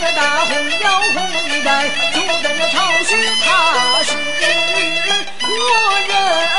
个大红腰红衣带，坐在那朝时他是我人。